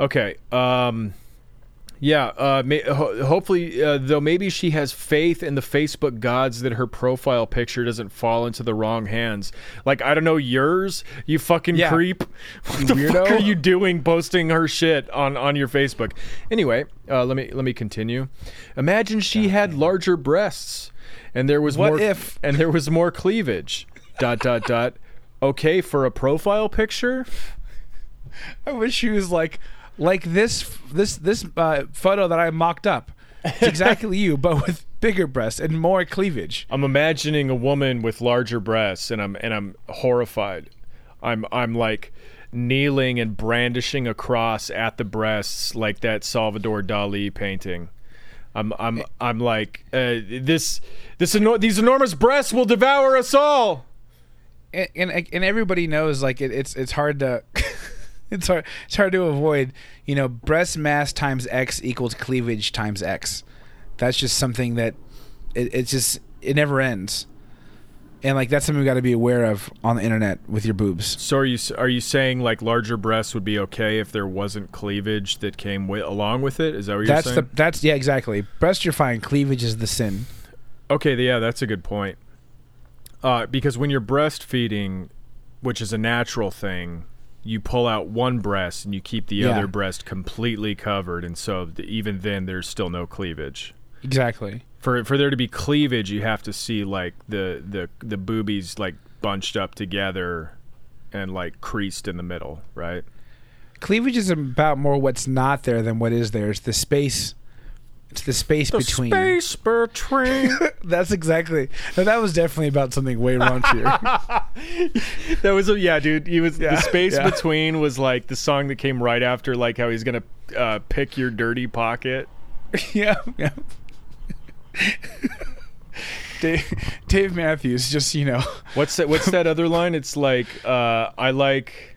Okay. Um, yeah. Uh, may, ho- hopefully, uh, though, maybe she has faith in the Facebook gods that her profile picture doesn't fall into the wrong hands. Like, I don't know, yours, you fucking Yeah. creep. What the Weirdo. fuck are you doing posting her shit on, on your Facebook? Anyway, uh, let me let me continue. Imagine she had larger breasts, and there was What more if? and there was more cleavage. dot dot dot. Okay, for a profile picture. I wish she was like like this this this uh, photo that I mocked up. It's exactly you, but with bigger breasts and more cleavage. I'm imagining a woman with larger breasts, and I'm and I'm horrified. I'm I'm like kneeling and brandishing a cross at the breasts, like that Salvador Dali painting. I'm I'm I'm like uh, this this eno- these enormous breasts will devour us all. And and, and everybody knows like it, it's it's hard to it's hard it's hard to avoid. You know, breast mass times X equals cleavage times X. That's just something that it, it's just it never ends. And like that's something we got to be aware of on the internet with your boobs. So are you are you saying like larger breasts would be okay if there wasn't cleavage that came wi- along with it? Is that what you're saying? That's saying? the that's yeah exactly. Breast you're fine. Cleavage is the sin. Okay, yeah, that's a good point. Uh, because when you're breastfeeding, which is a natural thing, you pull out one breast and you keep the Yeah. other breast completely covered, and so even then, there's still no cleavage. Exactly. For for there to be cleavage, you have to see like the the the boobies like bunched up together and like creased in the middle, right? Cleavage is about more what's not there than what is there. It's the space. It's the space between. space between. That's exactly. No, that was definitely about something way raunchier. that was a yeah, dude. He was Yeah, the space yeah. between was like the song that came right after, like how he's gonna uh, pick your dirty pocket. yeah, yeah. Dave, Dave Matthews, just you know, What's that? What's that other line? It's like uh, I like,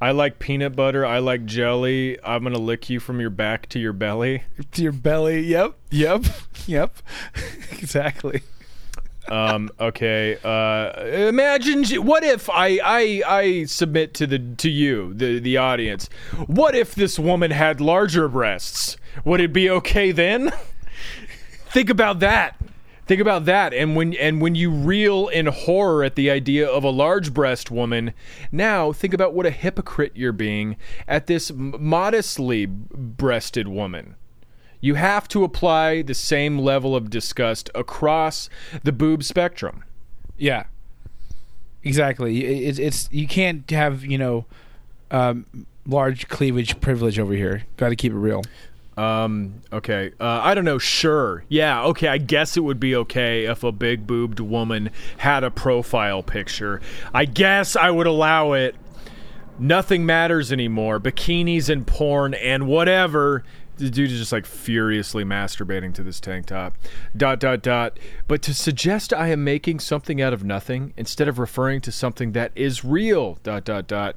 I like peanut butter. I like jelly. I'm gonna lick you from your back to your belly. to your belly. Yep, yep, yep. exactly. Um, okay. Uh, imagine what if I, I I submit to the to you the the audience. What if this woman had larger breasts? Would it be okay then? Think about that. Think about that. And when and when you reel in horror at the idea of a large breast woman, now think about what a hypocrite you're being at this modestly breasted woman. You have to apply the same level of disgust across the boob spectrum. Yeah, exactly. It's it's you can't have you know, um, large cleavage privilege over here. Got to keep it real. Um, okay. Uh, I don't know. Sure. Yeah. Okay. I guess it would be okay if a big boobed woman had a profile picture. I guess I would allow it. Nothing matters anymore. Bikinis and porn and whatever. The dude is just like furiously masturbating to this tank top. Dot, dot, dot. But to suggest I am making something out of nothing instead of referring to something that is real. Dot, dot, dot.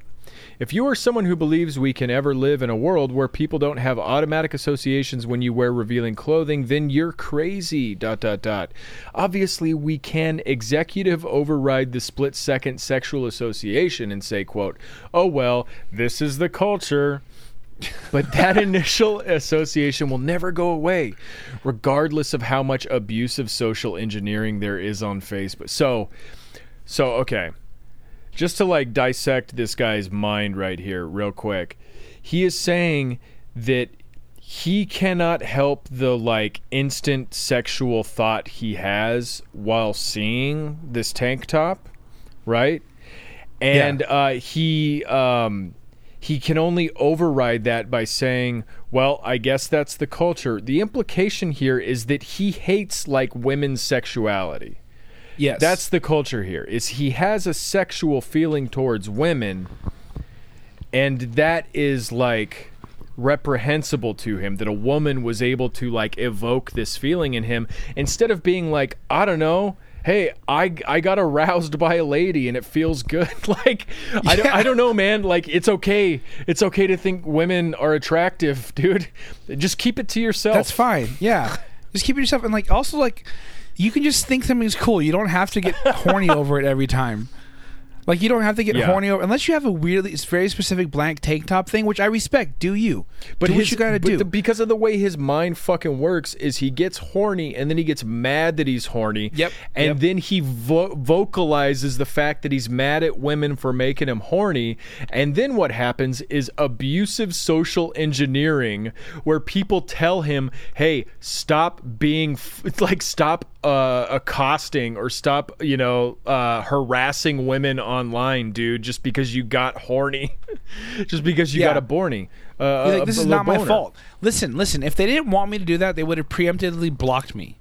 If you are someone who believes we can ever live in a world where people don't have automatic associations when you wear revealing clothing, then you're crazy. Dot dot dot. Obviously, we can executive override the split second sexual association and say, quote, oh well, this is the culture. But that initial association will never go away, regardless of how much abusive social engineering there is on Facebook. So so okay. Just to like dissect this guy's mind right here real quick. He is saying that he cannot help the like instant sexual thought he has while seeing this tank top right? And uh, he um, he can only override that by saying well i guess that's the culture the implication here is that he hates like women's sexuality Yes, that's the culture here. Is he has a sexual feeling towards women, and that is like reprehensible to him that a woman was able to like evoke this feeling in him instead of being like I don't know. Hey, I, I got aroused by a lady and it feels good. like I, don't, I don't know, man. Like it's okay. It's okay to think women are attractive, dude. Just keep it to yourself. That's fine. Yeah. Just keep it yourself and like also like you can just think something's cool. You don't have to get horny over it every time. Like you don't have to get Yeah. horny over unless you have a weirdly it's very specific blank tank top thing, which I respect. Do you? But do his, what you gotta but do. the- because of the way his mind fucking works, is he gets horny and then he gets mad that he's horny. Yep, And yep. then he vo- vocalizes the fact that he's mad at women for making him horny. And then what happens is abusive social engineering, where people tell him, "Hey, stop being f- it's like stop uh, accosting or stop, you know, uh, harassing women online, dude, just because you got horny, just because you Yeah. got a borny." Uh, like, this a is little not my fault. Listen, listen. If they didn't want me to do that, they would have preemptively blocked me.